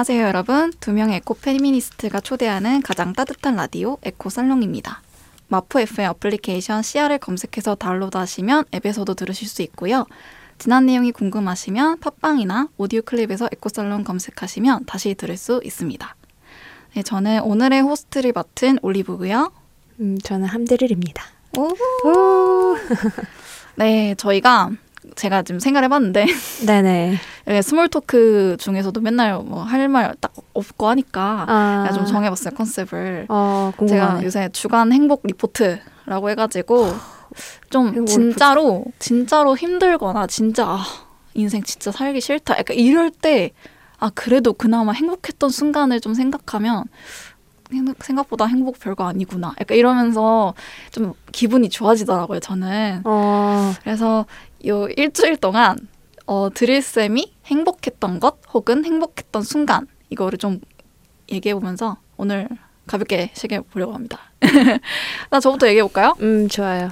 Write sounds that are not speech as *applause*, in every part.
안녕하세요, 여러분. 두 명의 에코 페미니스트가 초대하는 가장 따뜻한 라디오 에코 살롱입니다. 마포 FM 어플리케이션 CR을 검색해서 다운로드하시면 앱에서도 들으실 수 있고요. 지난 내용이 궁금하시면 팟빵이나 오디오 클립에서 에코 살롱 검색하시면 다시 들을 수 있습니다. 네, 저는 오늘의 호스트를 맡은 올리브고요. 음, 저는 함드릴입니다. 오. *laughs* 네, 저희가 제가 지금 생각해봤는데 *laughs* 네네. 예, small talk 중에서도 맨날 뭐 할 말 딱 없고 하니까 아, 좀 정해봤어요 컨셉을. 어, 제가. 요새 주간 행복 리포트라고 해가지고 좀 진짜로 진짜로 힘들거나 진짜 아, 인생 진짜 살기 싫다. 약간 이럴 때 아 그래도 그나마 행복했던 순간을 좀 생각하면 생각보다 행복 별거 아니구나. 약간 이러면서 좀 기분이 좋아지더라고요. 저는. 어, 그래서 요 일주일 동안 어, 드릴 쌤이 행복했던 것 혹은 행복했던 순간 이거를 좀 얘기해 보면서 오늘 가볍게 시계 보려고 합니다. *laughs* 나 저부터 얘기해 볼까요? 음, 좋아요.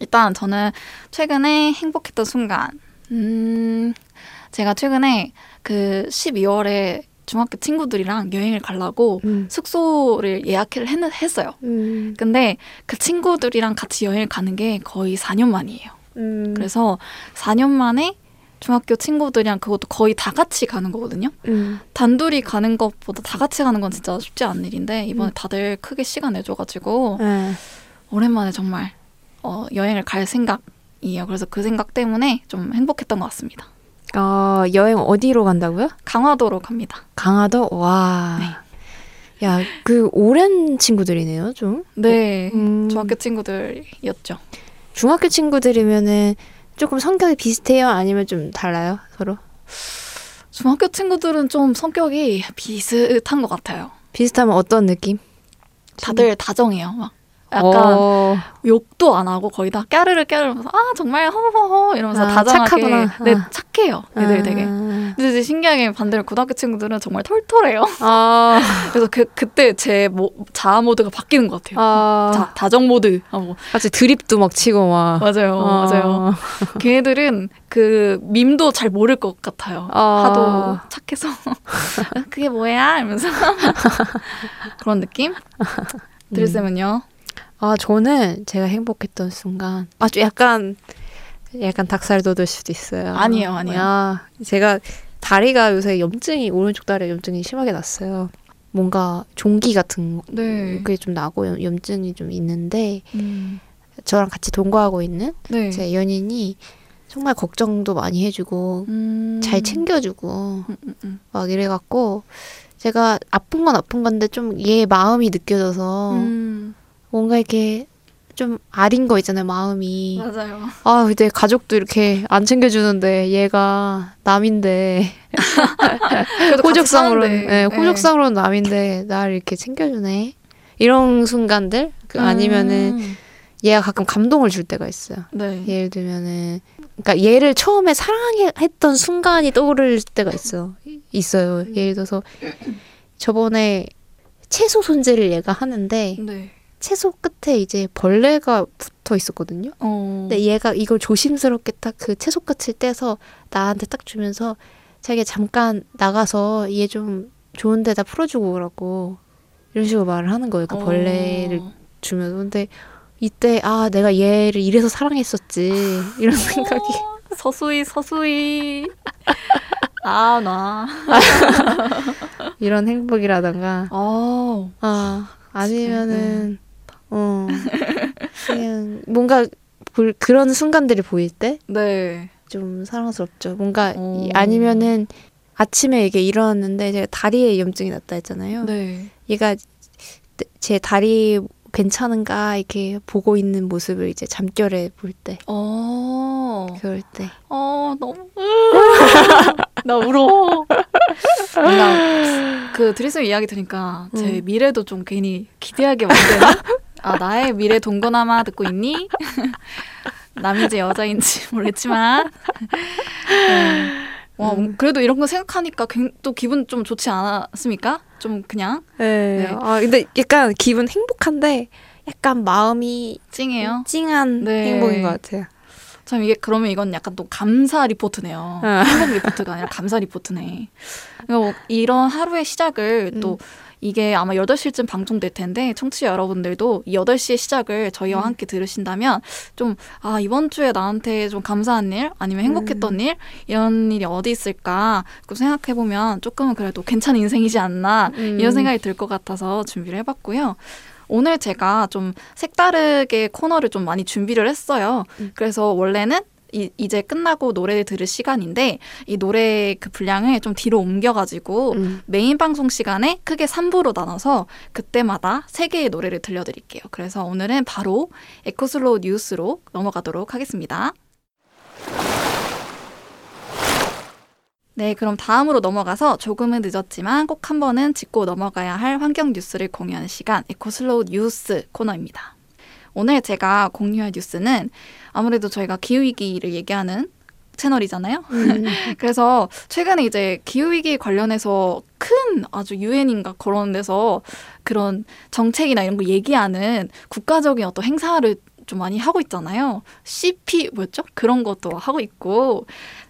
일단 저는 최근에 행복했던 순간, 음, 제가 최근에 그 12월에 중학교 친구들이랑 여행을 가려고 음, 숙소를 예약을 했, 했어요. 음, 근데 그 친구들이랑 같이 여행을 가는 게 거의 4년 만이에요. 음, 그래서 4년 만에 중학교 친구들이랑 그것도 거의 다 같이 가는 거거든요. 음, 단둘이 가는 것보다 다 같이 가는 건 진짜 쉽지 않은 일인데 이번에 음. 다들 크게 시간 내줘가지고 네. 오랜만에 정말 어, 여행을 갈 생각이에요. 그래서 그 생각 때문에 좀 행복했던 것 같습니다. 어, 여행 어디로 간다고요? 강화도로 갑니다. 강화도? 와. 네. 야, 그 오랜 친구들이네요, 좀. 네, 음, 중학교 친구들이었죠. 중학교 친구들이면은 조금 성격이 비슷해요? 아니면 좀 달라요, 서로? 중학교 친구들은 좀 성격이 비슷한 것 같아요. 비슷하면 어떤 느낌? 다들 다정해요. 막 약간 어, 욕도 안 하고 거의 다 까르르 까르면서 아 정말 허허허 이러면서 아, 다정하게 착하구나. 네 아. 착해요 애들 되게. 아, 근데 이제 신기하게 반대로 고등학교 친구들은 정말 털털해요. 아, *laughs* 그래서 그 그때 제 모, 자아 모드가 바뀌는 것 같아요. 아, 자 다정 모드. 하고 갑자기 드립도 막 치고 막. 맞아요 아. 맞아요. 걔네들은 그 밈도 잘 모를 것 같아요. 아. 하도 착해서. *laughs* 그게 뭐야? 이러면서. *laughs* 그런 느낌? 드릴쌤은요 아, 저는 제가 행복했던 순간. 아, 좀 약간, 약간 닭살 돋을 수도 있어요. 아니에요, 아니에요. 아, 제가 다리가 요새 염증이, 오른쪽 다리에 염증이 심하게 났어요. 뭔가 종기 같은 네게좀 나고 염- 염증이 좀 있는데, 음. 저랑 같이 동거하고 있는 네 제 연인이 정말 걱정도 많이 해주고, 음. 잘 챙겨주고, 음, 음, 음. 막 이래갖고, 제가 아픈 건 아픈 건데 좀 얘 마음이 느껴져서, 음. 뭔가 이렇게 좀 아린 거 있잖아요, 마음이. 맞아요. 아, 근데 가족도 이렇게 안 챙겨주는데 얘가 남인데 호적상으로는 같이 사는데. 네, 호적상으로는 남인데 나를 이렇게 챙겨주네. 이런 순간들 그 음. 아니면은 얘가 가끔 감동을 줄 때가 있어요. 네. 예를 들면은 그러니까 얘를 처음에 사랑했던 순간이 떠오를 때가 있어 있어요. 예를 들어서 저번에 채소 손질을 얘가 하는데 네. 채소 끝에 이제 벌레가 붙어 있었거든요. 어. 근데 얘가 이걸 조심스럽게 딱 그 채소 끝을 떼서 나한테 딱 주면서 자기 잠깐 나가서 얘 좀 좋은 데다 풀어주고 오라고 이런 식으로 말을 하는 거예요. 그 어. 벌레를 주면서 근데 이때 아 내가 얘를 이래서 사랑했었지 *laughs* 이런 생각이 어, 서수이 서수이. 아 나. *laughs* 이런 행복이라던가 어. 아 아니면은 어 *laughs* 그냥 뭔가 그, 그런 순간들이 보일 때 네. 좀 사랑스럽죠. 뭔가 어. 이- 아니면은 아침에 이게 일어났는데 제가 다리에 염증이 났다 했잖아요. 네. 얘가 제 다리 괜찮은가 이렇게 보고 있는 모습을 이제 잠결에 볼 때, 어. 그럴 때. 어 너무. *laughs* 나 울어. 뭔가 그 드리스 이야기 들으니까 제 음. 미래도 좀 괜히 기대하게 만드는. *laughs* 아 나의 미래 동거남아 듣고 있니? *laughs* 남인지 여자인지 모르겠지만. 네. 와 음. 그래도 이런 거 생각하니까 굉- 또 기분 좀 좋지 않았습니까? 좀 그냥 네. 네. 아 근데 약간 기분 행복한데 약간 마음이 찡해요. 찡한 네. 행복인 것 같아요. 참 이게 그러면 이건 약간 또 감사 리포트네요. 어. 행복 리포트가 아니라 감사 리포트네. 그러니까 뭐 이런 하루의 시작을 음. 또 이게 아마 8시쯤 방송될 텐데 청취자 여러분들도 이 8시의 시작을 저희와 음. 함께 들으신다면 좀 아, 이번 주에 나한테 좀 감사한 일 아니면 행복했던 음. 일 이런 일이 어디 있을까 그 생각해 보면 조금은 그래도 괜찮은 인생이지 않나 음. 이런 생각이 들 것 같아서 준비를 해 봤고요. 오늘 제가 좀 색다르게 코너를 좀 많이 준비를 했어요. 음. 그래서 원래는 이, 이제 끝나고 노래를 들을 시간인데 이 노래 그 분량을 좀 뒤로 옮겨가지고 음. 메인 방송 시간에 크게 3부로 나눠서 그때마다 세개의 노래를 들려드릴게요. 그래서 오늘은 바로 에코슬로우 뉴스로 넘어가도록 하겠습니다. 네, 그럼 다음으로 넘어가서 조금은 늦었지만 꼭 한 번은 짚고 넘어가야 할 환경 뉴스를 공유하는 시간 에코슬로우 뉴스 코너입니다. 오늘 제가 공유할 뉴스는 아무래도 저희가 기후위기를 얘기하는 채널이잖아요. 음. *laughs* 그래서 최근에 이제 기후위기 관련해서 큰 아주 유엔인가 그런 데서 그런 정책이나 이런 거 얘기하는 국가적인 어떤 행사를 좀 많이 하고 있잖아요. CP 뭐였죠? 그런 것도 하고 있고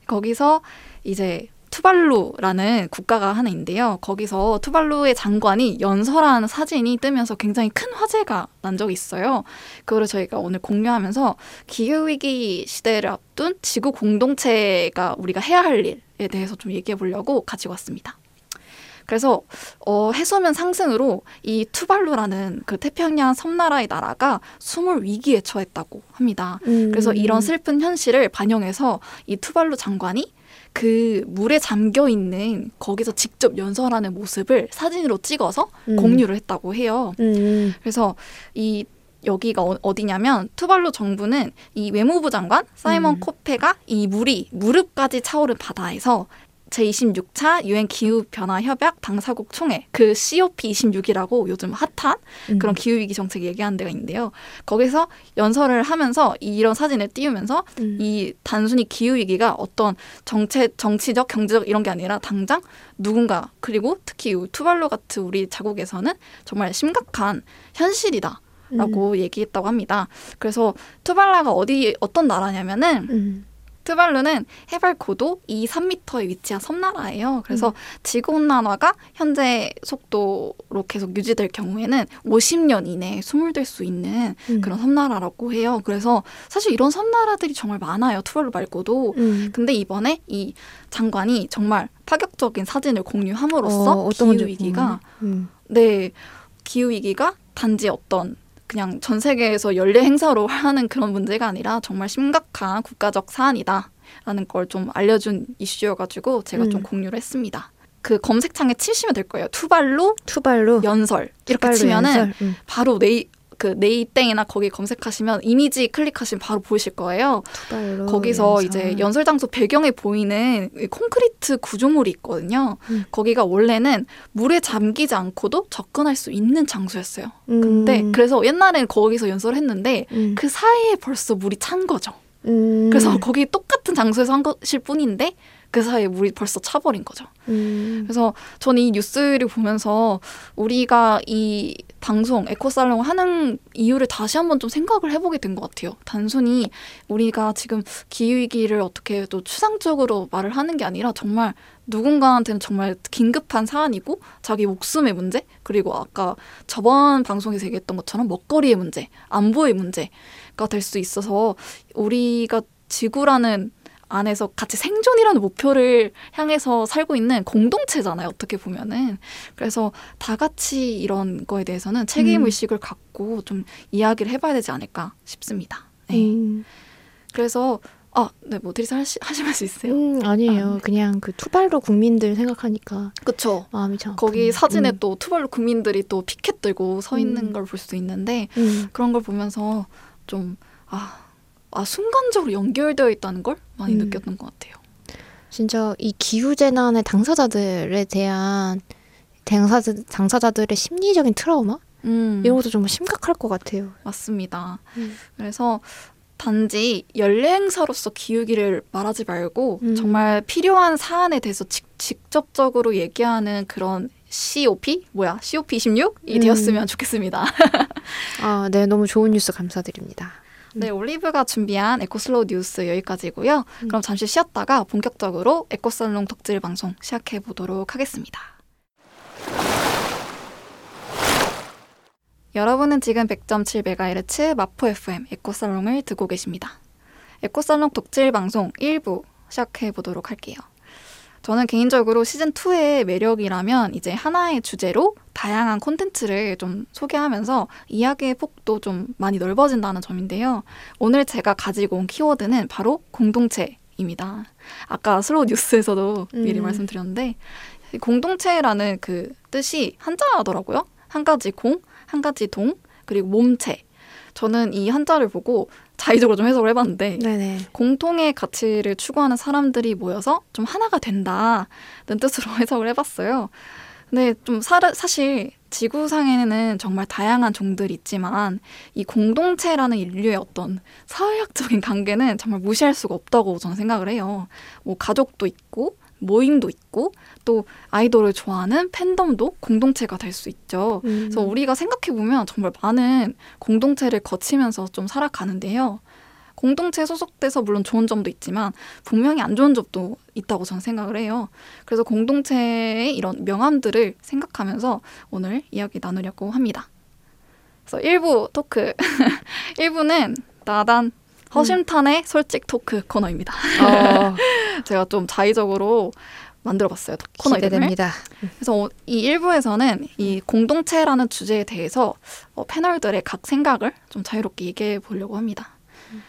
거기서 이제 투발루라는 국가가 하나 있는데요. 거기서 투발루의 장관이 연설한 사진이 뜨면서 굉장히 큰 화제가 난 적이 있어요. 그거를 저희가 오늘 공유하면서 기후위기 시대를 앞둔 지구 공동체가 우리가 해야 할 일에 대해서 좀 얘기해 보려고 가지고 왔습니다. 그래서 어, 해수면 상승으로 이 투발루라는 그 태평양 섬나라의 나라가 숨을 위기에 처했다고 합니다. 음. 그래서 이런 슬픈 현실을 반영해서 이 투발루 장관이 그 물에 잠겨 있는 거기서 직접 연설하는 모습을 사진으로 찍어서 음. 공유를 했다고 해요. 음. 그래서 이 여기가 어- 어디냐면 투발루 정부는 이 외무부 장관 사이먼 음. 코페가 이 물이 무릎까지 차오른 바다에서 제26차 유엔 기후 변화 협약 당사국 총회 그 COP26이라고 요즘 핫한 음. 그런 기후 위기 정책 얘기하는 데가 있는데요. 거기서 연설을 하면서 이런 사진을 띄우면서 음. 이 단순히 기후 위기가 어떤 정체 정치적 경제적 이런 게 아니라 당장 누군가 그리고 특히 이 투발루 같은 우리 자국에서는 정말 심각한 현실이다. 라고 얘기했다고 합니다. 그래서 투발라가 어디 어떤 나라냐면은 음. 투발루는 해발 고도 2, 3m에 위치한 섬나라예요. 음. 그래서 지구 온난화가 현재 속도로 계속 유지될 경우에는 50년 이내에 들수 있는 음. 그런 섬나라라고 해요. 그래서 사실 이런 섬나라들이 정말 많아요. 투발루 말고도. 음. 근데 이번에 이 장관이 정말 파격적인 사진을 공유함으로써 어, 기후 위기가 음. 네 기후 위기가 단지 어떤 그냥 전 세계에서 연례 행사로 *laughs* 하는 그런 문제가 아니라 정말 심각한 국가적 사안이다라는 걸 좀 알려준 이슈여가지고 제가 좀 음. 공유를 했습니다. 그 검색창에 치시면 될 거예요. 투발루 투발루 연설 이렇게 투발루 치면은 연설. 음. 바로 네이 그 네이땡이나 거기 검색하시면 이미지 클릭하시면 바로 보이실 거예요. 거기서 연설. 이제 연설 장소 배경에 보이는 이 콘크리트 구조물이 있거든요. 음. 거기가 원래는 물에 잠기지 않고도 접근할 수 있는 장소였어요. 음. 근데 그래서 옛날에는 거기서 연설했는데 음. 그 사이에 벌써 물이 찬 거죠. 음. 그래서 거기 똑같은 장소에서 한 것일 뿐인데 그 사이에 물이 벌써 차버린 거죠. 음. 그래서 저는 이 뉴스를 보면서 우리가 이 방송 에코살롱 하는 이유를 다시 한번 좀 생각을 해보게 된 것 같아요. 단순히 우리가 지금 기후위기를 어떻게 또 추상적으로 말을 하는 게 아니라 정말 누군가한테는 정말 긴급한 사안이고 자기 목숨의 문제 그리고 아까 저번 방송에서 얘기했던 것처럼 먹거리의 문제, 안보의 문제가 될 수 있어서 우리가 지구라는 안에서 같이 생존이라는 목표를 향해서 살고 있는 공동체잖아요. 어떻게 보면은. 그래서 다 같이 이런 거에 대해서는 책임 음. 의식을 갖고 좀 이야기를 해봐야 되지 않을까 싶습니다. 네. 음. 그래서 아, 네, 뭐 드리스 하시, *laughs* 하실 수 있어요? 음, 아니에요. 아, 네. 그냥 그 투발루 국민들 생각하니까 그쵸. 마음이 참 거기 아프네요. 사진에 음. 또 투발루 국민들이 또 피켓 들고 서 있는 음. 걸 볼 수 있는데 음. 그런 걸 보면서 좀 아, 아 순간적으로 연결되어 있다는 걸 많이 음. 느꼈던 것 같아요. 진짜 이 기후 재난의 당사자들에 대한 당사자, 당사자들의 심리적인 트라우마 음. 이런 것도 정말 심각할 것 같아요. 맞습니다. 음. 그래서 단지 연례 행사로서 기후기를 말하지 말고 음. 정말 필요한 사안에 대해서 직, 직접적으로 얘기하는 그런 COP 뭐야 COP 26이 음. 되었으면 좋겠습니다. *laughs* 아, 네, 너무 좋은 뉴스 감사드립니다. 네, 올리브가 준비한 에코슬로우 뉴스 여기까지고요. 음. 그럼 잠시 쉬었다가 본격적으로 에코살롱 덕질 방송 시작해 보도록 하겠습니다. 여러분은 지금 100.7MHz 마포 FM 에코살롱을 듣고 계십니다. 에코살롱 덕질 방송 1부 시작해 보도록 할게요. 저는 개인적으로 시즌2의 매력이라면 이제 하나의 주제로 다양한 콘텐츠를 좀 소개하면서 이야기의 폭도 좀 많이 넓어진다는 점인데요. 오늘 제가 가지고 온 키워드는 바로 공동체입니다. 아까 슬로우 뉴스에서도 미리 음. 말씀드렸는데 이 공동체라는 그 뜻이 한자더라고요. 한 가지 공, 한 가지 동, 그리고 몸체. 저는 이 한자를 보고 자의적으로 좀 해석을 해봤는데 네네. 공통의 가치를 추구하는 사람들이 모여서 좀 하나가 된다는 뜻으로 *laughs* 해석을 해봤어요. 근데 좀 사, 사실 지구상에는 정말 다양한 종들이 있지만 이 공동체라는 인류의 어떤 사회학적인 *laughs* 관계는 정말 무시할 수가 없다고 저는 생각을 해요. 뭐 가족도 있고 모임도 있고 또 아이돌을 좋아하는 팬덤도 공동체가 될 수 있죠. 음. 그래서 우리가 생각해 보면 정말 많은 공동체를 거치면서 좀 살아가는데요. 공동체에 소속돼서 물론 좋은 점도 있지만 분명히 안 좋은 점도 있다고 저는 생각을 해요. 그래서 공동체의 이런 명암들을 생각하면서 오늘 이야기 나누려고 합니다. 그래서 1부 토크. *laughs* 1부는 나단 허심탄회 솔직 토크 코너입니다. 어, *laughs* 제가 좀 자의적으로 만들어봤어요. 코너 이름을. 기대됩니다. 그래서 어, 이 일부에서는 이 공동체라는 주제에 대해서 어, 패널들의 각 생각을 좀 자유롭게 얘기해 보려고 합니다.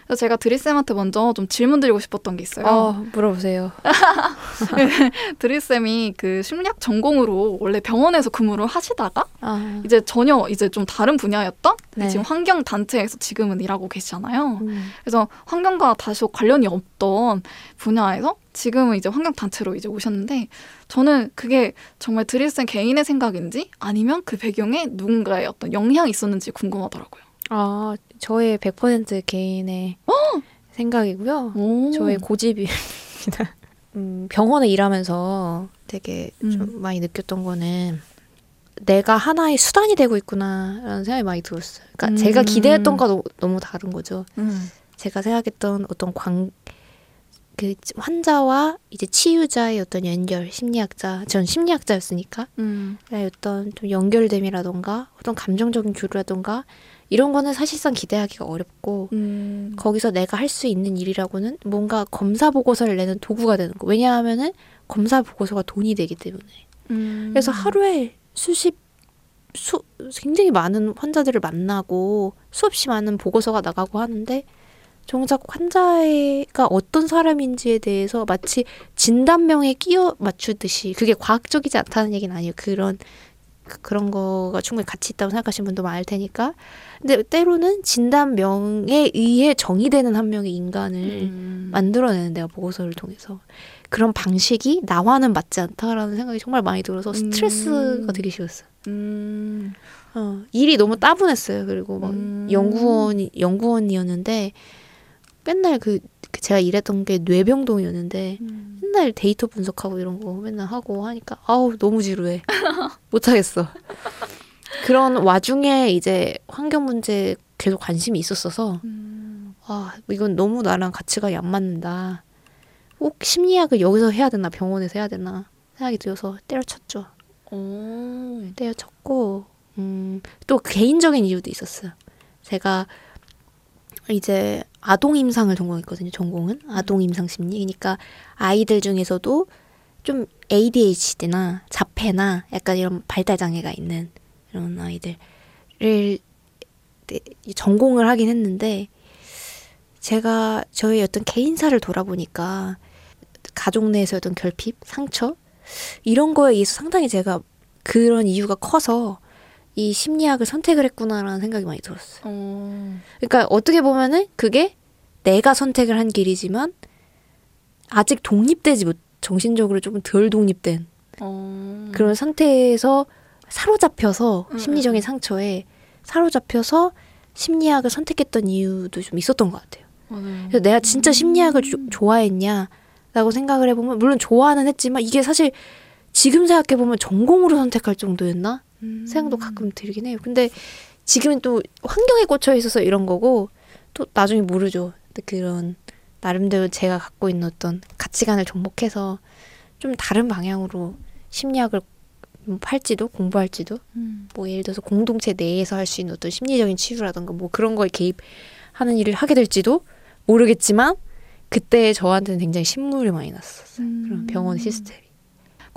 그래서 제가 드리쌤한테 먼저 좀 질문 드리고 싶었던 게 있어요. 어, 물어보세요. *laughs* 드리쌤이 그 심리학 전공으로 원래 병원에서 근무를 하시다가 아, 이제 전혀 이제 좀 다른 분야였던 네. 지금 환경 단체에서 지금은 일하고 계시잖아요. 음. 그래서 환경과 다시 관련이 없던 분야에서 지금은 이제 환경 단체로 이제 오셨는데 저는 그게 정말 드릴쌤 개인의 생각인지 아니면 그 배경에 누군가의 어떤 영향이 있었는지 궁금하더라고요. 아, 저의 100% 개인의 생각이고요. 오. 저의 고집입니다. *laughs* 음, 병원에 일하면서 되게 좀 음. 많이 느꼈던 거는 내가 하나의 수단이 되고 있구나라는 생각이 많이 들었어요. 그러니까 음. 제가 기대했던 거와 너무, 다른 거죠. 음. 제가 생각했던 어떤 관, 그 환자와 이제 치유자의 어떤 연결, 심리학자, 전 심리학자였으니까 음. 어떤 좀 연결됨이라던가 어떤 감정적인 교류라던가 이런 거는 사실상 기대하기가 어렵고 음. 거기서 내가 할 수 있는 일이라고는 뭔가 검사 보고서를 내는 도구가 되는 거. 왜냐하면은 검사 보고서가 돈이 되기 때문에. 음. 그래서 하루에 수십 수 굉장히 많은 환자들을 만나고 수없이 많은 보고서가 나가고 하는데 정작 환자가 어떤 사람인지에 대해서 마치 진단명에 끼워 맞추듯이 그게 과학적이지 않다는 얘기는 아니에요. 그런 그- 그런 거가 충분히 가치 있다고 생각하시는 분도 많을 테니까. 근데 때로는 진단명에 의해 정의되는 한 명의 인간을 음. 만들어내는 내가 보고서를 통해서 그런 방식이 나와는 맞지 않다라는 생각이 정말 많이 들어서 스트레스가 음. 되게 심했어요. 음. 어, 일이 너무 따분했어요. 그리고 막 음. 연구원이 연구원이었는데 맨날 그, 그 제가 일했던 게 뇌병동이었는데 음. 맨날 데이터 분석하고 이런 거 맨날 하고 하니까 아우 너무 지루해. *laughs* 못 하겠어. 그런 와중에 이제 환경 문제 계속 관심이 있었어서 음. 아 이건 너무 나랑 가치관이 안 맞는다. 꼭 심리학을 여기서 해야 되나 병원에서 해야 되나 생각이 들어서 때려쳤죠. 오. 때려쳤고 음, 또 개인적인 이유도 있었어요. 제가 이제 아동 임상을 전공했거든요. 전공은 아동 임상 심리. 그러니까 아이들 중에서도 좀 ADHD나 자폐나 약간 이런 발달 장애가 있는 이런 아이들을 네, 전공을 하긴 했는데 제가 저의 어떤 개인사를 돌아보니까 가족 내에서 어떤 결핍, 상처 이런 거에 의해서 상당히 제가 그런 이유가 커서 이 심리학을 선택을 했구나라는 생각이 많이 들었어요. 어. 그러니까 어떻게 보면은 그게 내가 선택을 한 길이지만 아직 독립되지 못, 정신적으로 조금 덜 독립된 어. 그런 상태에서 사로잡혀서 음, 심리적인 음. 상처에 사로잡혀서 심리학을 선택했던 이유도 좀 있었던 것 같아요. 맞아요. 그래서 내가 진짜 심리학을 조- 음. 좋아했냐라고 생각을 해보면 물론 좋아는 했지만 이게 사실 지금 생각해보면 전공으로 선택할 정도였나 음. 생각도 가끔 들긴 해요. 근데 지금은 또 환경에 꽂혀 있어서 이런 거고 또 나중에 모르죠. 그런 나름대로 제가 갖고 있는 어떤 가치관을 접목해서 좀 다른 방향으로 심리학을 할지도 공부할지도 음. 뭐 예를 들어서 공동체 내에서 할 수 있는 어떤 심리적인 치유라든가 뭐 그런 거에 개입하는 일을 하게 될지도 모르겠지만 그때 저한테는 굉장히 신물이 많이 났었어요. 음. 그런 병원 시스템이.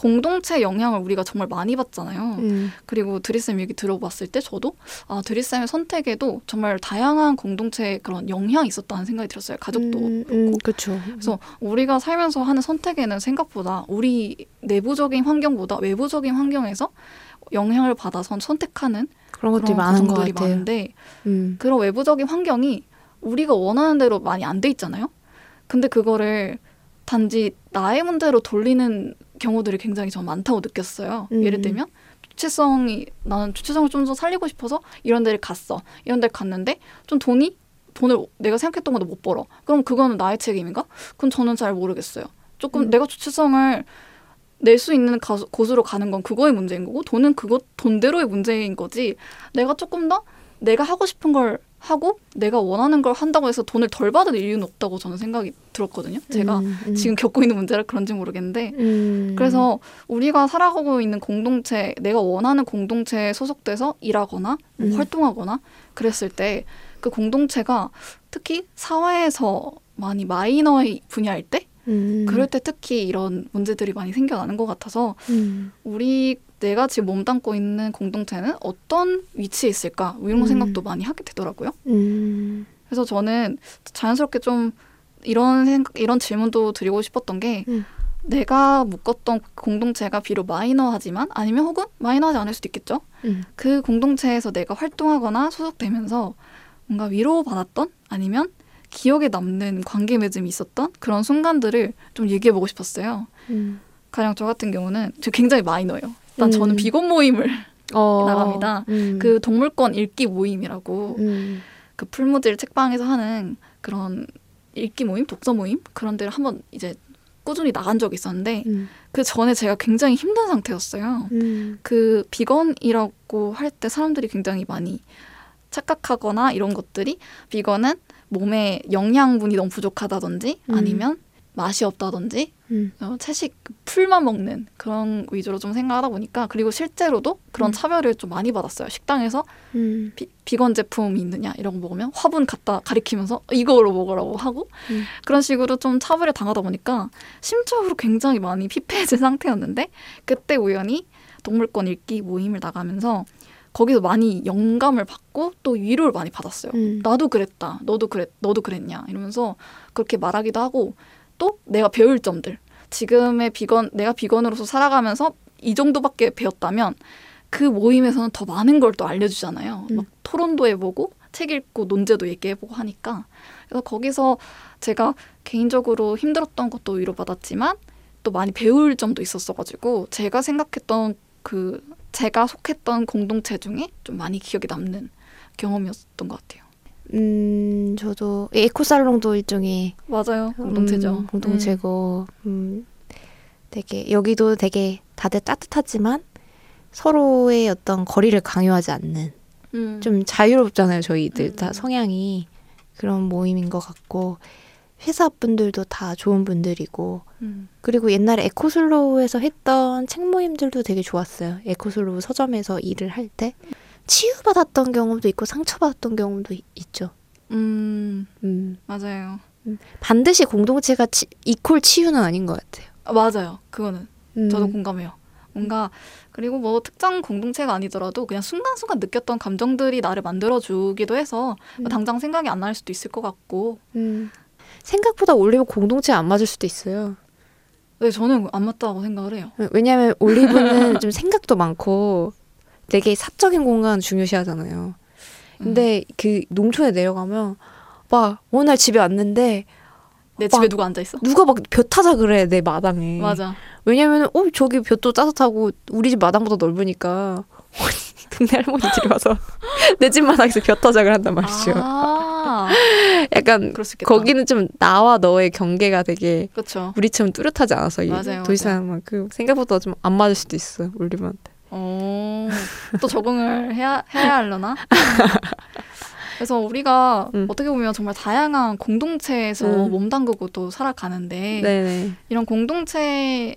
공동체 영향을 우리가 정말 많이 받잖아요. 음. 그리고 드리쌤 얘기 들어봤을 때 저도 아 드리쌤의 선택에도 정말 다양한 공동체의 그런 영향이 있었다는 생각이 들었어요. 가족도 음, 그렇고. 음, 그렇죠. 그래서 우리가 살면서 하는 선택에는 생각보다 우리 내부적인 환경보다 외부적인 환경에서 영향을 받아서 선택하는 그런 것들이 그런 많은 것 과정들이 같아요. 많은데 음. 그런 외부적인 환경이 우리가 원하는 대로 많이 안 돼 있잖아요. 근데 그거를 단지 나의 문제로 돌리는 경우들이 굉장히 전 많다고 느꼈어요. 음. 예를 들면 주체성이 나는 주체성을 좀 더 살리고 싶어서 이런 데를 갔어. 이런 데를 갔는데 좀 돈이 돈을 내가 생각했던 것도 못 벌어. 그럼 그거는 나의 책임인가? 그건 저는 잘 모르겠어요. 조금 음. 내가 주체성을 낼 수 있는 가수, 곳으로 가는 건 그거의 문제인 거고 돈은 그거 돈대로의 문제인 거지. 내가 조금 더 내가 하고 싶은 걸 하고 내가 원하는 걸 한다고 해서 돈을 덜 받을 이유는 없다고 저는 생각이 들었거든요. 제가 음, 음. 지금 겪고 있는 문제라 그런지 모르겠는데 음. 그래서 우리가 살아가고 있는 공동체, 내가 원하는 공동체에 소속돼서 일하거나 뭐 음. 활동하거나 그랬을 때 그 공동체가 특히 사회에서 많이 마이너의 분야일 때 음. 그럴 때 특히 이런 문제들이 많이 생겨나는 것 같아서 음. 우리 내가 지금 몸담고 있는 공동체는 어떤 위치에 있을까 뭐 이런 음. 생각도 많이 하게 되더라고요. 음. 그래서 저는 자연스럽게 좀 이런 생각, 이런 질문도 드리고 싶었던 게 음. 내가 묶었던 공동체가 비록 마이너하지만 아니면 혹은 마이너하지 않을 수도 있겠죠. 음. 그 공동체에서 내가 활동하거나 소속되면서 뭔가 위로받았던 아니면 기억에 남는 관계 맺음이 있었던 그런 순간들을 좀 얘기해보고 싶었어요. 음. 가령 저 같은 경우는 저 굉장히 마이너예요. 일단 저는 음. 비건 모임을 어. *laughs* 나갑니다. 음. 그 동물권 읽기 모임이라고 음. 그 풀무질 책방에서 하는 그런 읽기 모임, 독서 모임 그런 데를 한번 이제 꾸준히 나간 적이 있었는데 음. 그 전에 제가 굉장히 힘든 상태였어요. 음. 그 비건이라고 할 때 사람들이 굉장히 많이 착각하거나 이런 것들이 비건은 몸에 영양분이 너무 부족하다든지 음. 아니면 맛이 없다든지 음. 어, 채식 풀만 먹는 그런 위주로 좀 생각하다 보니까 그리고 실제로도 그런 음. 차별을 좀 많이 받았어요. 식당에서 음. 비, 비건 제품이 있느냐 이런 거 먹으면 화분 갖다 가리키면서 이거로 먹으라고 하고 음. 그런 식으로 좀 차별을 당하다 보니까 심적으로 굉장히 많이 피폐해진 *laughs* 상태였는데 그때 우연히 동물권 읽기 모임을 나가면서 거기서 많이 영감을 받고 또 위로를 많이 받았어요. 음. 나도 그랬다. 너도 그랬 너도 그랬냐 이러면서 그렇게 말하기도 하고 또 내가 배울 점들 지금의 비건 내가 비건으로서 살아가면서 이 정도밖에 배웠다면 그 모임에서는 더 많은 걸 또 알려주잖아요. 음. 막 토론도 해보고 책 읽고 논제도 얘기해보고 하니까 그래서 거기서 제가 개인적으로 힘들었던 것도 위로받았지만 또 많이 배울 점도 있었어가지고 제가 생각했던 그 제가 속했던 공동체 중에 좀 많이 기억에 남는 경험이었던 것 같아요. 음, 저도 에코살롱도 일종의 맞아요, 공동체죠. 음, 공동체고, 음, 되게 여기도 되게 다들 따뜻하지만 서로의 어떤 거리를 강요하지 않는 음. 좀 자유롭잖아요. 저희들 음. 다 성향이 그런 모임인 것 같고 회사 분들도 다 좋은 분들이고 음. 그리고 옛날에 에코슬로우에서 했던 책 모임들도 되게 좋았어요. 에코슬로우 서점에서 일을 할 때 치유받았던 경험도 있고 상처받았던 경험도 이- 있죠. 음, 음, 맞아요. 반드시 공동체가 치, 이퀄 치유는 아닌 것 같아요. 아, 맞아요. 그거는 음, 저도 공감해요. 뭔가 그리고 뭐 특정 공동체가 아니더라도 그냥 순간순간 느꼈던 감정들이 나를 만들어 주기도 해서 뭐 음. 당장 생각이 안 날 수도 있을 것 같고 음. 생각보다 올리브 공동체 안 맞을 수도 있어요. 네, 저는 안 맞다고 생각을 해요. 왜냐하면 올리브는 *laughs* 좀 생각도 많고 되게 사적인 공간 중요시하잖아요. 근데 그 농촌에 내려가면 막 어느 날 집에 왔는데 내막 집에 누가 앉아 있어? 누가 막 벼 타자 그래 내 마당에. 맞아. 왜냐면 어 저기 볕도 따뜻하고 우리 집 마당보다 넓으니까 *laughs* 동네 할머니들이 와서 *laughs* 내 집 마당에서 벼 타작을 한단 말이죠. 아, 약간. 거기는 좀 나와 너의 경계가 되게 그렇죠. 우리처럼 뚜렷하지 않아서 이 맞아요, 도시 맞아요. 사람만큼 생각보다 좀 안 맞을 수도 있어 올리브한테. 어, 또 적응을 해야 해야 하려나? *laughs* 그래서 우리가 음. 어떻게 보면 정말 다양한 공동체에서 음. 몸담그고 또 살아가는데 네네. 이런 공동체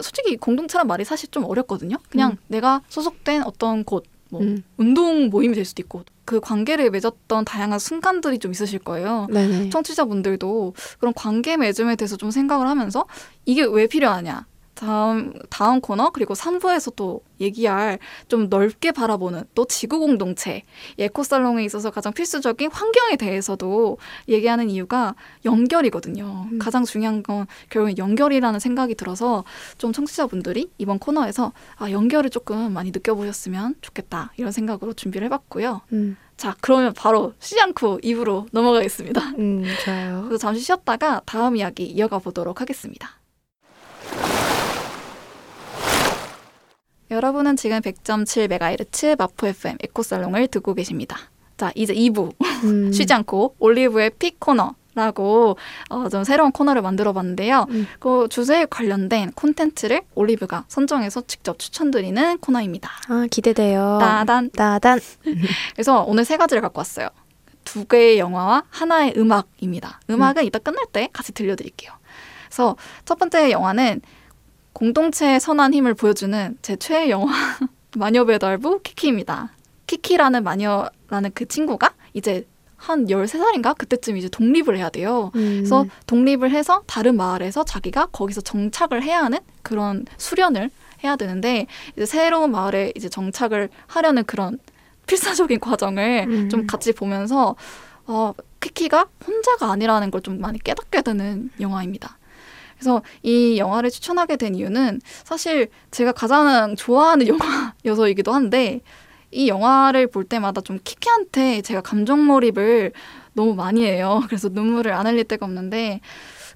솔직히 공동체란 말이 사실 좀 어렵거든요. 그냥 음. 내가 소속된 어떤 곳, 뭐 음. 운동 모임이 될 수도 있고 그 관계를 맺었던 다양한 순간들이 좀 있으실 거예요. 네네. 청취자분들도 그런 관계 맺음에 대해서 좀 생각을 하면서 이게 왜 필요하냐. 다음 다음 코너 그리고 3부에서 또 얘기할 좀 넓게 바라보는 또 지구 공동체 에코 살롱에 있어서 가장 필수적인 환경에 대해서도 얘기하는 이유가 연결이거든요. 음. 가장 중요한 건 결국은 연결이라는 생각이 들어서 좀 청취자분들이 이번 코너에서 아 연결을 조금 많이 느껴보셨으면 좋겠다 이런 생각으로 준비를 해봤고요. 음. 자 그러면 바로 쉬지 않고 2부로 넘어가겠습니다. 음, 좋아요. 그래서 잠시 쉬었다가 다음 이야기 이어가 보도록 하겠습니다. 여러분은 지금 100.7MHz 마포 FM 에코살롱을 듣고 계십니다. 자, 이제 2부 음. *laughs* 쉬지 않고 올리브의 픽 코너 라고 어, 좀 새로운 코너를 만들어 봤는데요. 음. 그 주제에 관련된 콘텐츠를 올리브가 선정해서 직접 추천드리는 코너입니다. 아, 기대돼요. 따단. 따단. *laughs* 그래서 오늘 세 가지를 갖고 왔어요. 두 개의 영화와 하나의 음악입니다. 음악은 이따 끝날 때 같이 들려드릴게요. 그래서 첫 번째 영화는 공동체의 선한 힘을 보여주는 제 최애 영화 *laughs* 마녀배달부 키키입니다. 키키라는 마녀라는 그 친구가 이제 한 13살인가? 그때쯤 이제 독립을 해야 돼요. 음. 그래서 독립을 해서 다른 마을에서 자기가 거기서 정착을 해야 하는 그런 수련을 해야 되는데 이제 새로운 마을에 이제 정착을 하려는 그런 필사적인 과정을 음. 좀 같이 보면서 어, 키키가 혼자가 아니라는 걸 좀 많이 깨닫게 되는 영화입니다. 그래서 이 영화를 추천하게 된 이유는 사실 제가 가장 좋아하는 *laughs* 영화여서이기도 한데 이 영화를 볼 때마다 좀 키키한테 제가 감정 몰입을 너무 많이 해요. *laughs* 그래서 눈물을 안 흘릴 데가 없는데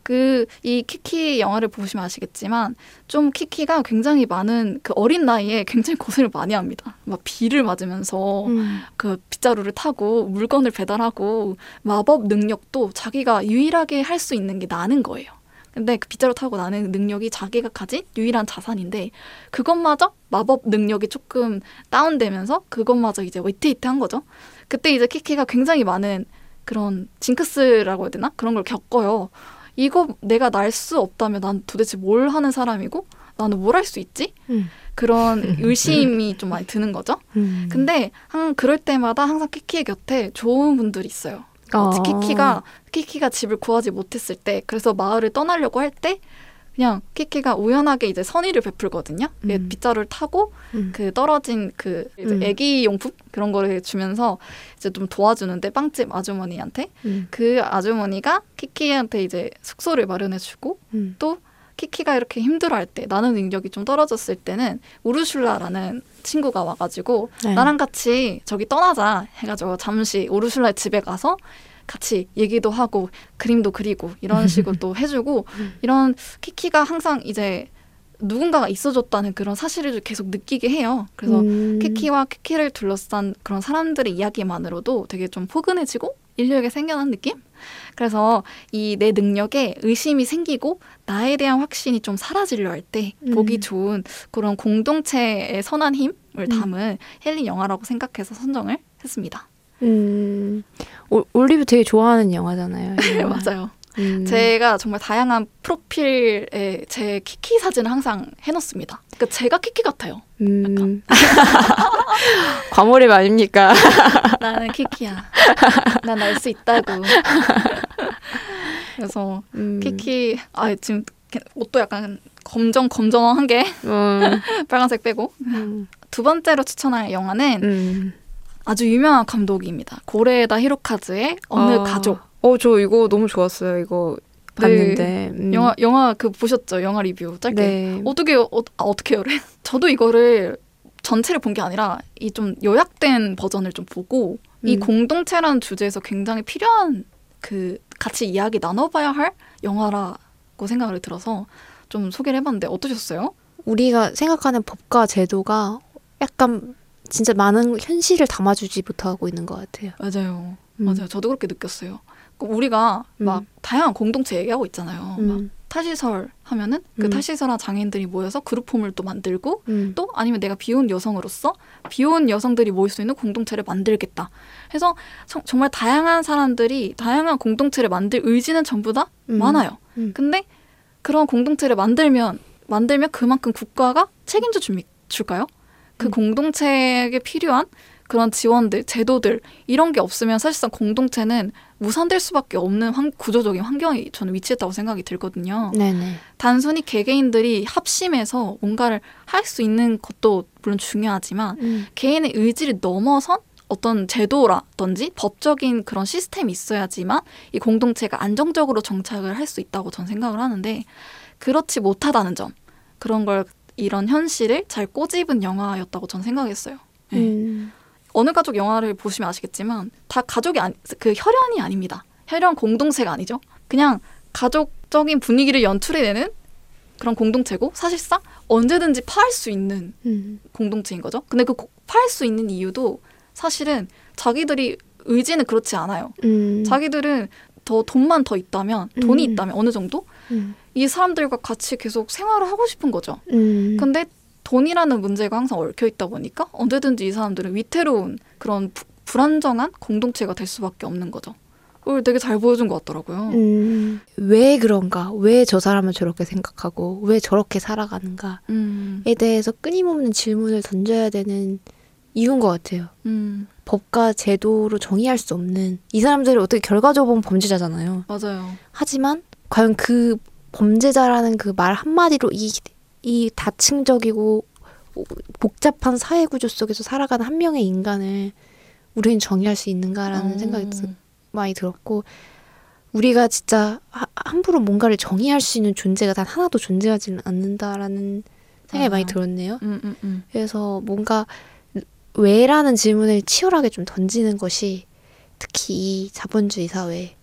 그 이 키키 영화를 보시면 아시겠지만 좀 키키가 굉장히 많은 그 어린 나이에 굉장히 고생을 많이 합니다. 막 비를 맞으면서 음. 그 빗자루를 타고 물건을 배달하고 마법 능력도 자기가 유일하게 할 수 있는 게 나는 거예요. 근데 그 빗자루 타고 나는 능력이 자기가 가진 유일한 자산인데 그것마저 마법 능력이 조금 다운되면서 그것마저 이제 위태위태한 거죠. 그때 이제 키키가 굉장히 많은 그런 징크스라고 해야 되나 그런 걸 겪어요. 이거 내가 날 수 없다면 난 도대체 뭘 하는 사람이고 나는 뭘 할 수 있지? 음. 그런 *laughs* 의심이 좀 많이 드는 거죠. 음. 근데 한 그럴 때마다 항상 키키의 곁에 좋은 분들이 있어요. 어, 아. 키키가 키키가 집을 구하지 못했을 때 그래서 마을을 떠나려고 할 때 그냥 키키가 우연하게 이제 선의를 베풀거든요. 그 음. 빗자루를 타고 음. 그 떨어진 그 음. 애기 용품 그런 거를 주면서 이제 좀 도와주는데 빵집 아주머니한테 음. 그 아주머니가 키키한테 이제 숙소를 마련해주고 음. 또 키키가 이렇게 힘들어할 때 나는 능력이 좀 떨어졌을 때는 우르슐라라는 친구가 와가지고 네. 나랑 같이 저기 떠나자 해가지고 잠시 우르슐라의 집에 가서 같이 얘기도 하고 그림도 그리고 이런 *laughs* 식으로 또 해주고 이런 키키가 항상 이제 누군가가 있어줬다는 그런 사실을 계속 느끼게 해요. 그래서 음. 키키와 키키를 둘러싼 그런 사람들의 이야기만으로도 되게 좀 포근해지고 인류에게 생겨난 느낌? 그래서 이 내 능력에 의심이 생기고 나에 대한 확신이 좀 사라지려 할때 음. 보기 좋은 그런 공동체의 선한 힘을 담은 힐링 영화라고 생각해서 선정을 했습니다. 음. 올- 올리브 되게 좋아하는 영화잖아요. 이 *laughs* 네, 영화. 맞아요. 음. 제가 정말 다양한 프로필에 제 키키 사진을 항상 해놓습니다. 그러니까 제가 키키 같아요. 음. *laughs* 과몰입 아닙니까? *laughs* 나는 키키야. 난 알 수 있다고. 그래서 음. 키키 아 지금 옷도 약간 검정 검정한 게 음. *laughs* 빨간색 빼고 음. 두 번째로 추천할 영화는 음. 아주 유명한 감독입니다. 고레에다 히로카즈의 어느 아. 가족. 어, 저 이거 너무 좋았어요. 이거 봤는데. 음. 영화 영화 그 보셨죠? 영화 리뷰 짧게. 네. 어떻게 어, 아, 어떻게 요래? *laughs* 저도 이거를 전체를 본 게 아니라 이 좀 요약된 버전을 좀 보고 이 음. 공동체라는 주제에서 굉장히 필요한 그 같이 이야기 나눠봐야 할 영화라고 생각을 들어서 좀 소개를 해봤는데 어떠셨어요? 우리가 생각하는 법과 제도가 약간 진짜 많은 현실을 담아주지 못하고 있는 것 같아요. 맞아요, 음. 맞아요. 저도 그렇게 느꼈어요. 그 우리가 막 음. 다양한 공동체 얘기하고 있잖아요. 막 음. 탈시설 하면은 그 음. 탈시설한 장애인들이 모여서 그룹홈을 또 만들고 음. 또 아니면 내가 비혼 여성으로서 비혼 여성들이 모일 수 있는 공동체를 만들겠다. 해서 정- 정말 다양한 사람들이 다양한 공동체를 만들 의지는 전부 다 음. 많아요. 음. 근데 그런 공동체를 만들면 만들면 그만큼 국가가 책임져 줍니 줄까요? 그 음. 공동체에게 필요한 그런 지원들, 제도들 이런 게 없으면 사실상 공동체는 무산될 수밖에 없는 환- 구조적인 환경이 저는 위치했다고 생각이 들거든요. 네네. 단순히 개개인들이 합심해서 뭔가를 할 수 있는 것도 물론 중요하지만 음. 개인의 의지를 넘어선 어떤 제도라든지 법적인 그런 시스템이 있어야지만 이 공동체가 안정적으로 정착을 할 수 있다고 저는 생각을 하는데 그렇지 못하다는 점 그런 걸 이런 현실을 잘 꼬집은 영화였다고 저는 생각했어요. 네. 음. 어느 가족 영화를 보시면 아시겠지만 다 가족이 아니 그 혈연이 아닙니다. 혈연 공동체가 아니죠. 그냥 가족적인 분위기를 연출해내는 그런 공동체고 사실상 언제든지 파할 수 있는 음. 공동체인 거죠. 근데 그 파할 수 있는 이유도 사실은 자기들이 의지는 그렇지 않아요. 음. 자기들은 더 돈만 더 있다면 돈이 음. 있다면 어느 정도 음. 이 사람들과 같이 계속 생활을 하고 싶은 거죠. 음. 근데 돈이라는 문제가 항상 얽혀 있다 보니까 언제든지 이 사람들은 위태로운 그런 부- 불안정한 공동체가 될 수밖에 없는 거죠. 그걸 되게 잘 보여준 것 같더라고요. 음. 왜 그런가? 왜 저 사람은 저렇게 생각하고 왜 저렇게 살아가는가에 음, 대해서 끊임없는 질문을 던져야 되는 이유인 것 같아요. 음, 법과 제도로 정의할 수 없는 이 사람들이 어떻게 결과적으로 보면 범죄자잖아요. 맞아요. 하지만 과연 그 범죄자라는 그 말 한마디로 이, 이 다층적이고 복잡한 사회 구조 속에서 살아가는 한 명의 인간을 우리는 정의할 수 있는가라는 어, 생각이 드, 많이 들었고 우리가 진짜 하- 함부로 뭔가를 정의할 수 있는 존재가 단 하나도 존재하지는 않는다라는 생각이 많이 맞아요. 들었네요. 음, 음, 음. 그래서 뭔가 왜라는 질문을 치열하게 좀 던지는 것이 특히 이 자본주의 사회에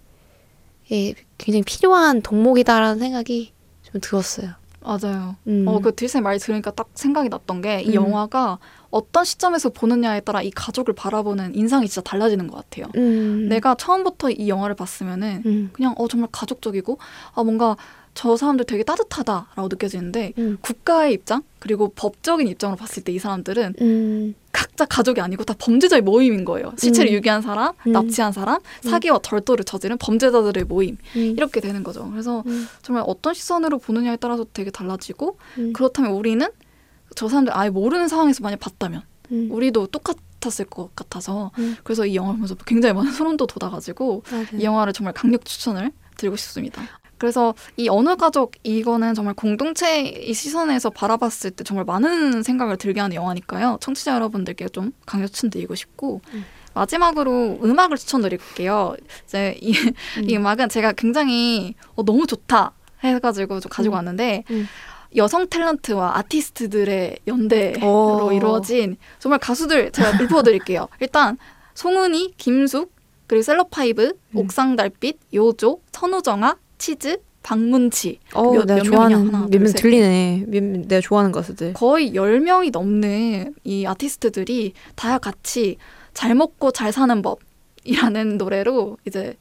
굉장히 필요한 덕목이다라는 생각이 좀 들었어요. 맞아요. 음. 어, 그 딜쌤 말 들으니까 딱 생각이 났던 게이 음. 영화가 어떤 시점에서 보느냐에 따라 이 가족을 바라보는 인상이 진짜 달라지는 것 같아요. 음. 내가 처음부터 이 영화를 봤으면은 음. 그냥 어 정말 가족적이고 아 뭔가 저 사람들 되게 따뜻하다라고 느껴지는데 음. 국가의 입장 그리고 법적인 입장으로 봤을 때 이 사람들은 음. 각자 가족이 아니고 다 범죄자의 모임인 거예요. 시체를 음. 유기한 사람, 음. 납치한 사람, 사기와 절도를 저지른 범죄자들의 모임 음. 이렇게 되는 거죠. 그래서 음. 정말 어떤 시선으로 보느냐에 따라서 되게 달라지고 음. 그렇다면 우리는 저 사람들 아예 모르는 상황에서 만약 봤다면 음. 우리도 똑같았을 것 같아서 음. 그래서 이 영화를 보면서 굉장히 많은 소름도 돋아가지고 맞아요. 이 영화를 정말 강력 추천을 드리고 싶습니다. 그래서 이 어느 가족 이거는 정말 공동체의 시선에서 바라봤을 때 정말 많은 생각을 들게 하는 영화니까요. 청취자 여러분들께 좀 강력 추천드리고 싶고 음. 마지막으로 음악을 추천드릴게요. 이제 이, 음. 이 음악은 제가 굉장히 어, 너무 좋다 해가지고 좀 가지고 음. 왔는데 음. 여성 탤런트와 아티스트들의 연대로 오. 이루어진 정말 가수들 제가 읊어드릴게요. *laughs* 일단 송은이, 김숙, 그리고 셀럽파이브, 음. 옥상달빛, 요조, 선우정아, 치즈, 박문치 어, 몇- 내가 몇 좋아하는 명이냐? 하나, 둘, 몇명 셋. 들리네. 몇, 내가 좋아하는 가수들. 거의 10명이 넘는 이 아티스트들이 다 같이 잘 먹고 잘 사는 법이라는 *laughs* 노래로 이제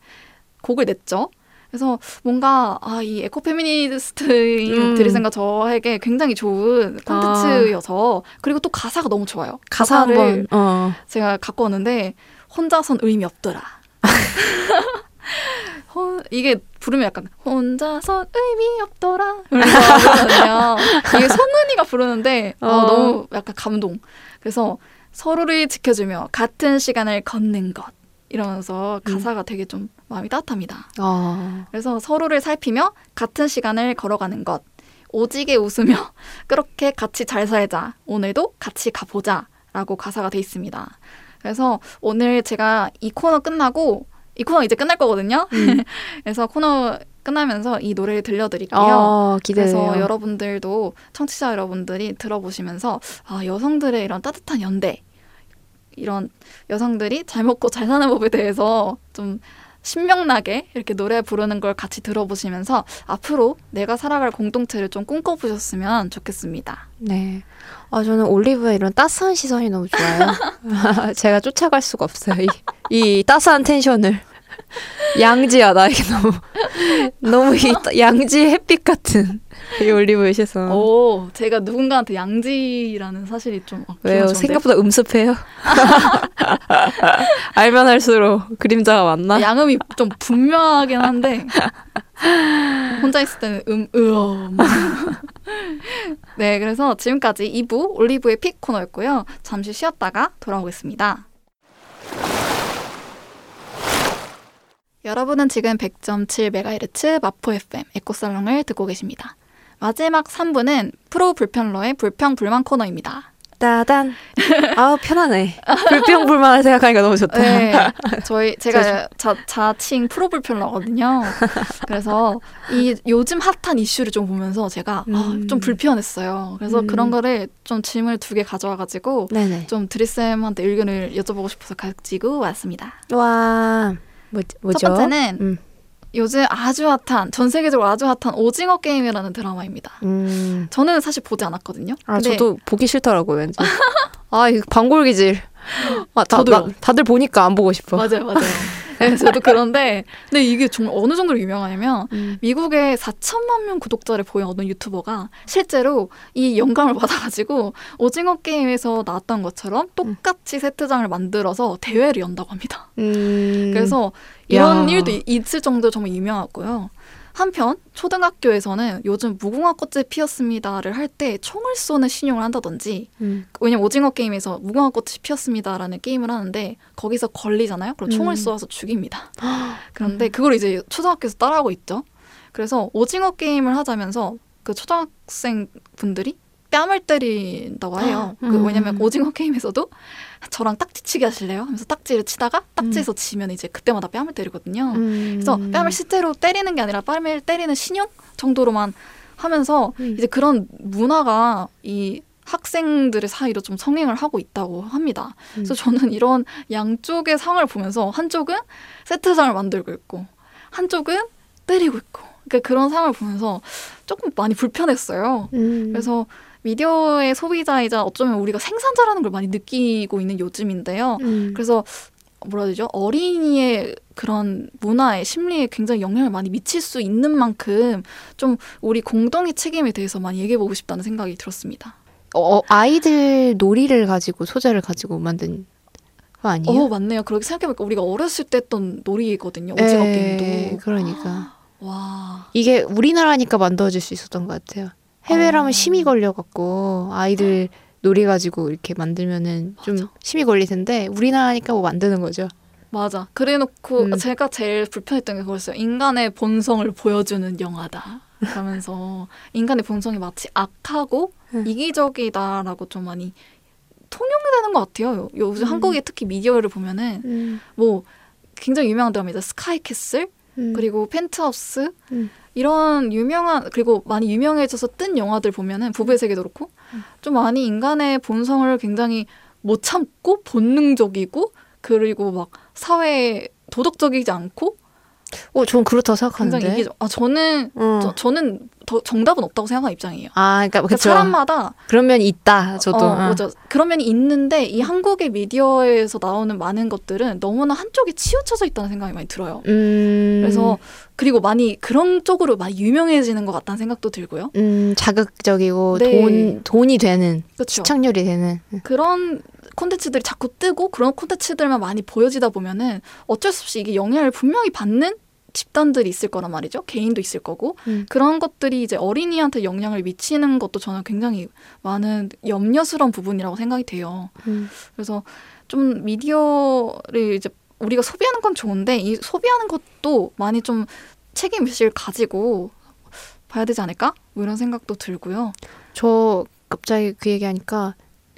곡을 냈죠. 그래서 뭔가 아, 이 에코 페미니스트인 음. 저에게 굉장히 좋은 콘텐츠여서 그리고 또 가사가 너무 좋아요. 가사 한번 어. 제가 갖고 왔는데 혼자선 의미 없더라. *laughs* 혼- 이게 부르면 약간 혼자선 의미 없더라 이러면서 부르거든요. 이게 송은이가 부르는데 어, 어. 너무 약간 감동. 그래서 서로를 지켜주며 같은 시간을 걷는 것 이러면서 가사가 되게 좀 마음이 따뜻합니다. 어. 그래서 서로를 살피며 같은 시간을 걸어가는 것. 오지게 웃으며 *laughs* 그렇게 같이 잘 살자. 오늘도 같이 가보자. 라고 가사가 돼 있습니다. 그래서 오늘 제가 이 코너 끝나고 이 코너 이제 끝날 거거든요. 음. *laughs* 그래서 코너 끝나면서 이 노래를 들려드릴게요. 어. 그래서 여러분들도 청취자 여러분들이 들어보시면서 아 여성들의 이런 따뜻한 연대 이런 여성들이 잘 먹고 잘 사는 법에 대해서 좀 신명나게 이렇게 노래 부르는 걸 같이 들어보시면서 앞으로 내가 살아갈 공동체를 좀 꿈꿔보셨으면 좋겠습니다. 네. 아, 저는 올리브의 이런 따스한 시선이 너무 좋아요. *laughs* 제가 쫓아갈 수가 없어요. 이, 이 따스한 텐션을. *laughs* 양지야 나에게 너무 너무 이 양지 햇빛 같은 이 올리브유 셔서 오, 제가 누군가한테 양지라는 사실이 좀 어, 왜요? 생각보다 음습해요. *laughs* 알면 할수록 그림자가 많나? 양음이 좀 분명하긴 한데 혼자 있을 때는 음, 으어. 막. *laughs* 네, 그래서 지금까지 2부 올리브의 픽 코너였고요. 잠시 쉬었다가 돌아오겠습니다. 여러분은 지금 100.7MHz 마포 FM 에코살롱을 듣고 계십니다. 마지막 3부는 프로 불편러의 불평 불만 코너입니다. 따단. 아우 편하네. 불평 불만을 생각하니까 너무 좋다. 네, 저희 *laughs* 제가 자, 자칭 프로 불편러거든요. 그래서 이 요즘 핫한 이슈를 좀 보면서 제가 아, 음. 좀 불편했어요. 그래서 음. 그런 거를 좀 질문을 두 개 가져와가지고 네네. 좀 드리쌤한테 의견을 여쭤보고 싶어서 가지고 왔습니다. 와 뭐, 뭐죠? 첫 번째는 음. 요즘 아주 핫한 전 세계적으로 아주 핫한 오징어 게임이라는 드라마입니다. 음. 저는 사실 보지 않았거든요. 아 근데 저도 보기 싫더라고요 왠지. *laughs* 아 이거 광골기질. *gasps* 아, 다, 저도요. 나, 다들 보니까 안 보고 싶어. 맞아요, 맞아요. *laughs* 네, 저도 그런데 근데 이게 정말 어느 정도로 유명하냐면 음. 미국에 4천만 명 구독자를 보인 어떤 유튜버가 실제로 이 영감을 *laughs* 받아가지고 오징어 게임에서 나왔던 것처럼 똑같이 세트장을 만들어서 대회를 연다고 합니다. 음. 그래서 이런 야. 일도 이- 있을 정도로 정말 유명하고요. 한편 초등학교에서는 요즘 무궁화 꽃이 피었습니다를 할 때 총을 쏘는 신용을 한다든지 음. 왜냐면 오징어 게임에서 무궁화 꽃이 피었습니다라는 게임을 하는데 거기서 걸리잖아요. 그럼 총을 음. 쏘아서 죽입니다. *gasps* 그런데 그걸 이제 초등학교에서 따라하고 있죠. 그래서 오징어 게임을 하자면서 그 초등학생 분들이 뺨을 때린다고 해요. 그 음. 왜냐면 오징어 게임에서도 저랑 딱지치기 하실래요? 하면서 딱지를 치다가 딱지에서 지면 이제 그때마다 뺨을 때리거든요. 음. 그래서 뺨을 실제로 때리는 게 아니라 뺨을 때리는 신용 정도로만 하면서 음. 이제 그런 문화가 이 학생들의 사이로 좀 성행을 하고 있다고 합니다. 그래서 저는 이런 양쪽의 상을 보면서 한쪽은 세트장을 만들고 있고 한쪽은 때리고 있고 그러니까 그런 상을 보면서 조금 많이 불편했어요. 음. 그래서 미디어의 소비자이자 어쩌면 우리가 생산자라는 걸 많이 느끼고 있는 요즘인데요. 음. 그래서 뭐라 해야 되죠? 어린이의 그런 문화에 심리에 굉장히 영향을 많이 미칠 수 있는 만큼 좀 우리 공동의 책임에 대해서 많이 얘기해 보고 싶다는 생각이 들었습니다. 어, 아이들 놀이를 가지고 소재를 가지고 만든 거 아니에요? 어, 맞네요. 그렇게 생각해보니까 우리가 어렸을 때 했던 놀이거든요. 오징어 예, 게임도. 그러니까 *gasps* 와. 이게 우리나라니까 만들어질 수 있었던 것 같아요. 해외라면 어. 심이 걸려갖고 아이들 놀이 가지고 이렇게 만들면은 좀 맞아. 심이 걸릴 텐데 우리나라니까 뭐 만드는 거죠. 맞아. 그래놓고 음. 제가 제일 불편했던 게 그거였어요. 인간의 본성을 보여주는 영화다. 그러면서 *laughs* 인간의 본성이 마치 악하고 음. 이기적이다라고 좀 많이 통용되는 것 같아요. 요- 요즘 음. 한국의 특히 미디어를 보면은 뭐 굉장히 유명한 드라마입니다. 스카이캐슬 음. 그리고 펜트하우스 음. 이런 유명한 그리고 많이 유명해져서 뜬 영화들 보면은 부부의 세계도 그렇고 음. 좀 많이 인간의 본성을 굉장히 못 참고 본능적이고 그리고 막 사회 도덕적이지 않고 어, 전 그렇다고 굉장히 생각하는데. 이기적. 아 저는 어. 저, 저는 더 정답은 없다고 생각하는 입장이에요. 아, 그러니까 그러니까 그쵸. 사람마다 그런 면이 있다. 저도. 어, 어. 맞아. 그런 면이 있는데 이 한국의 미디어에서 나오는 많은 것들은 너무나 한쪽에 치우쳐져 있다는 생각이 많이 들어요. 음. 그래서 그리고 많이 그런 쪽으로 많이 유명해지는 것 같다는 생각도 들고요. 음, 자극적이고 네. 돈 돈이 되는 그렇죠. 시청률이 되는. 그런 콘텐츠들이 자꾸 뜨고 그런 콘텐츠들만 많이 보여지다 보면은 어쩔 수 없이 이게 영향을 분명히 받는 집단들이 있을 거란 말이죠. 개인도 있을 거고 음. 그런 것들이 이제 어린이한테 영향을 미치는 것도 저는 굉장히 많은 염려스러운 부분이라고 생각이 돼요. 음. 그래서 좀 미디어를 이제 우리가 소비하는 건 좋은데 이 소비하는 것도 많이 좀 책임의식을 가지고 봐야 되지 않을까? 뭐 이런 생각도 들고요. 저 갑자기 그 얘기하니까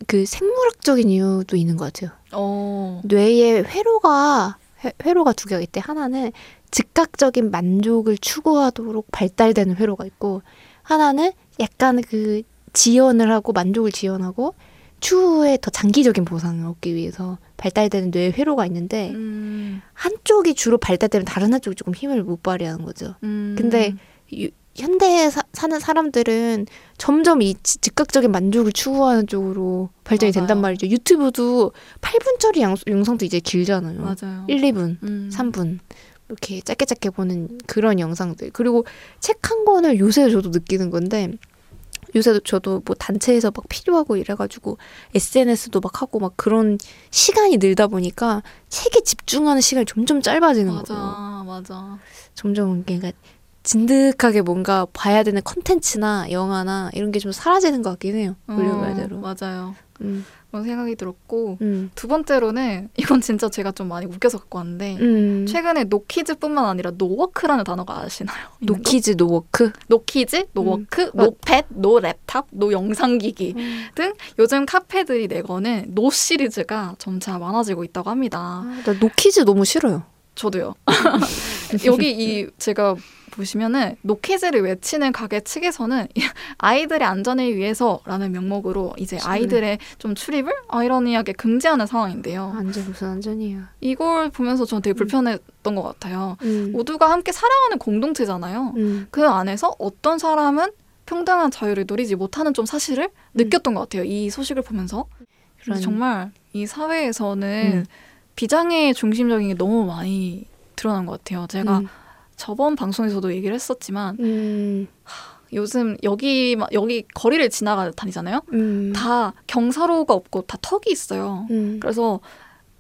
그 생물학적인 이유도 있는 것 같아요. 어, 뇌에 회로가 회, 회로가 두 개가 있대. 하나는 즉각적인 만족을 추구하도록 발달되는 회로가 있고 하나는 약간 그 지연을 하고 만족을 지연하고 추후에 더 장기적인 보상을 얻기 위해서 발달되는 뇌의 회로가 있는데 음, 한쪽이 주로 발달되면 다른 한쪽이 조금 힘을 못 발휘하는 거죠. 음, 근데 유- 현대에 사, 사는 사람들은 점점 이 지- 즉각적인 만족을 추구하는 쪽으로 발전이 맞아요. 된단 말이죠. 유튜브도 8분짜리 양, 영상도 이제 길잖아요. 맞아요. 1, 2분, 음. 3분. 이렇게 짧게 짧게 보는 그런 영상들. 그리고 책 한 권을 요새 저도 느끼는 건데 요새도 저도 뭐 단체에서 막 필요하고 이래가지고 SNS도 막 하고 막 그런 시간이 늘다 보니까 책에 집중하는 시간이 점점 짧아지는 맞아, 거예요. 맞아. 점점 그러니까 진득하게 뭔가 봐야 되는 컨텐츠나 영화나 이런 게 좀 사라지는 것 같긴 해요. 어, 말대로. 맞아요. 음, 그런 생각이 들었고 음, 두 번째로는 *laughs* 이건 진짜 제가 좀 많이 웃겨서 갖고 왔는데 음. 최근에 노키즈뿐만 아니라 노워크라는 단어가 아시나요? 노키즈 노워크. 노키즈, 노워크, 노팻, 노랩탑, 노영상기기 등 요즘 카페들이 내거는 no 시리즈가 점차 많아지고 있다고 합니다. 아, 나 no kids 너무 싫어요. 저도요. *laughs* 여기 이 제가 보시면은 no kids를 외치는 가게 측에서는 아이들의 안전을 위해서라는 명목으로 이제 심해. 아이들의 좀 출입을 아이러니하게 금지하는 상황인데요. 안전 무슨 안전이에요. 이걸 보면서 저는 되게 불편했던 것 같아요. 음. 모두가 함께 살아가는 공동체잖아요. 음. 그 안에서 어떤 사람은 평등한 자유를 누리지 못하는 좀 사실을 느꼈던 것 같아요. 이 소식을 보면서. 정말 이 사회에서는 음. 비장애 중심적인 게 너무 많이 드러난 것 같아요. 제가 음. 저번 방송에서도 얘기를 했었지만 음. 요즘 여기 막- 여기 거리를 지나가 다니잖아요. 음. 다 경사로가 없고 다 턱이 있어요. 음. 그래서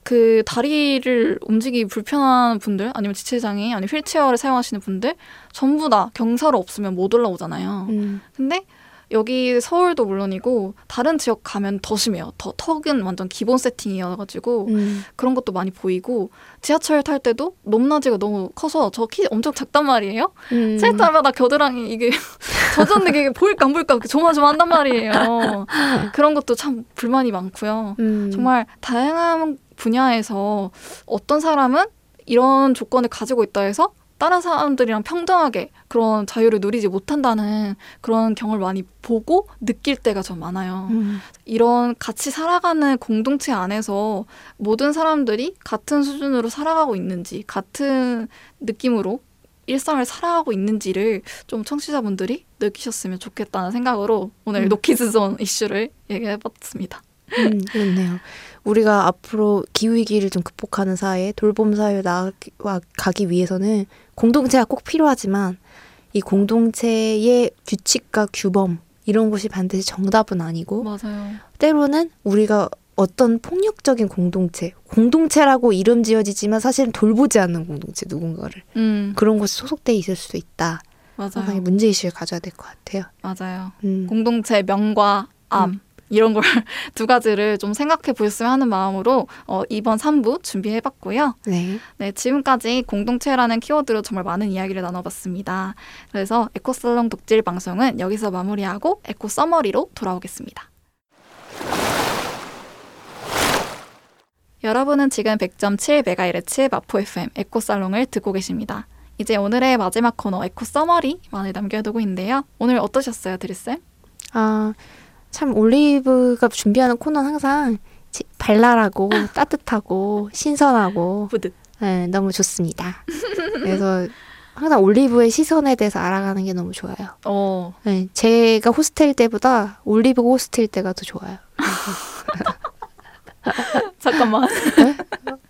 그 다리를 움직이기 불편한 분들 아니면 지체장애 아니면 휠체어를 사용하시는 분들 전부 다 경사로 없으면 못 올라오잖아요. 음. 근데 여기 서울도 물론이고 다른 지역 가면 더 심해요. 더 턱은 완전 기본 세팅이어가지고 음. 그런 것도 많이 보이고 지하철 탈 때도 높낮이가 너무 커서 저 키 엄청 작단 말이에요. 음. 셀 때마다 겨드랑이 이게 *laughs* 젖었는데 이게 보일까 안 보일까 조마조마한단 말이에요. 그런 것도 참 불만이 많고요. 음. 정말 다양한 분야에서 어떤 사람은 이런 조건을 가지고 있다 해서 다른 사람들이랑 평등하게 그런 자유를 누리지 못한다는 그런 경험을 많이 보고 느낄 때가 좀 많아요. 음. 이런 같이 살아가는 공동체 안에서 모든 사람들이 같은 수준으로 살아가고 있는지, 같은 느낌으로 일상을 살아가고 있는지를 좀 청취자분들이 느끼셨으면 좋겠다는 생각으로 오늘 음. 노키즈존 이슈를 얘기해 봤습니다. 음, 그렇네요. 우리가 앞으로 기후위기를 좀 극복하는 사회, 돌봄 사회로 나아가기 위해서는 공동체가 꼭 필요하지만 이 공동체의 규칙과 규범 이런 것이 반드시 정답은 아니고 맞아요. 때로는 우리가 어떤 폭력적인 공동체, 공동체라고 이름 지어지지만 사실은 돌보지 않는 공동체 누군가를 음, 그런 곳에 소속돼 있을 수도 있다. 상당히 맞아요. 문제의식을 가져야 될 것 같아요. 맞아요. 음. 공동체 명과 암. 음. 이런 걸 *laughs* 두 가지를 좀 생각해 보셨으면 하는 마음으로 어, 이번 3부 준비해 봤고요. 네. 네, 지금까지 공동체라는 키워드로 정말 많은 이야기를 나눠봤습니다. 그래서 에코살롱 덕질 방송은 여기서 마무리하고 eco summary로 돌아오겠습니다. 여러분은 지금 100.7MHz 마포 FM 에코살롱을 듣고 계십니다. 이제 오늘의 마지막 코너 eco summary만을 남겨두고 있는데요. 오늘 어떠셨어요, 드리쌤? 아, 참 올리브가 준비하는 코너는 항상 지- 발랄하고 *laughs* 따뜻하고 신선하고 부드. 네, 너무 좋습니다. 그래서 항상 올리브의 시선에 대해서 알아가는 게 너무 좋아요. 어, 네, 제가 호스트일 때보다 올리브가 호스트일 때가 더 좋아요. *laughs* 잠깐만.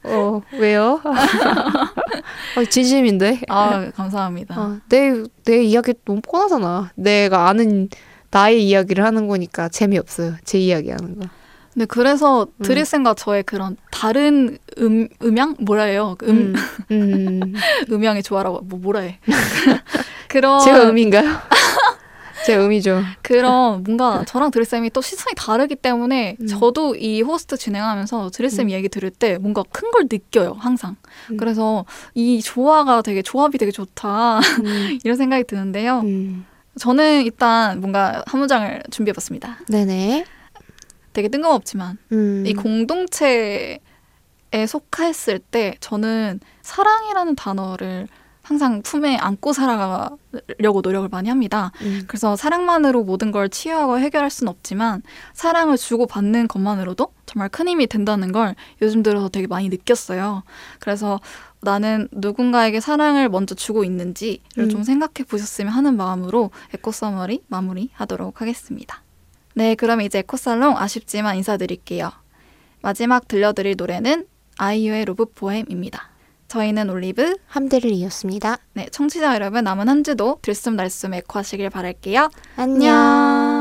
어, 왜요? *laughs* 어, 진심인데? 아, 감사합니다. 어, 내, 내 이야기 너무 뻔하잖아. 내가 아는 나의 이야기를 하는 거니까 재미없어요. 제 이야기 하는 거. 네, 그래서 음. 드리쌤과 저의 그런 다른 음, 음향? 뭐라 해요? 음, 음, *laughs* 음. 음향의 조화라고, 뭐, 뭐라 해. *laughs* 그런, 제가 음인가요? *laughs* 제가 음이죠. 그런 뭔가 저랑 드리쌤이 또 시선이 다르기 때문에 음. 저도 이 호스트 진행하면서 드리쌤 음. 얘기 들을 때 뭔가 큰 걸 느껴요, 항상. 음. 그래서 이 조화가 되게, 조합이 되게 좋다. 음, 이런 생각이 드는데요. 음. 저는 일단 뭔가 한 문장을 준비해봤습니다. 네네. 되게 뜬금없지만. 음. 이 공동체에 속했을 때 저는 사랑이라는 단어를 항상 품에 안고 살아가려고 노력을 많이 합니다. 음. 그래서 사랑만으로 모든 걸 치유하고 해결할 수는 없지만 사랑을 주고 받는 것만으로도 정말 큰 힘이 된다는 걸 요즘 들어서 되게 많이 느꼈어요. 그래서 나는 누군가에게 사랑을 먼저 주고 있는지를 음. 좀 생각해 보셨으면 하는 마음으로 eco summary 마무리 하도록 하겠습니다. 네, 그럼 이제 에코살롱 아쉽지만 인사드릴게요. 마지막 들려드릴 노래는 아이유의 Love poem입니다. 저희는 올리브. 함대를 이었습니다. 네, 청취자 여러분 남은 한 주도 들숨날숨 에코하시길 바랄게요. 안녕.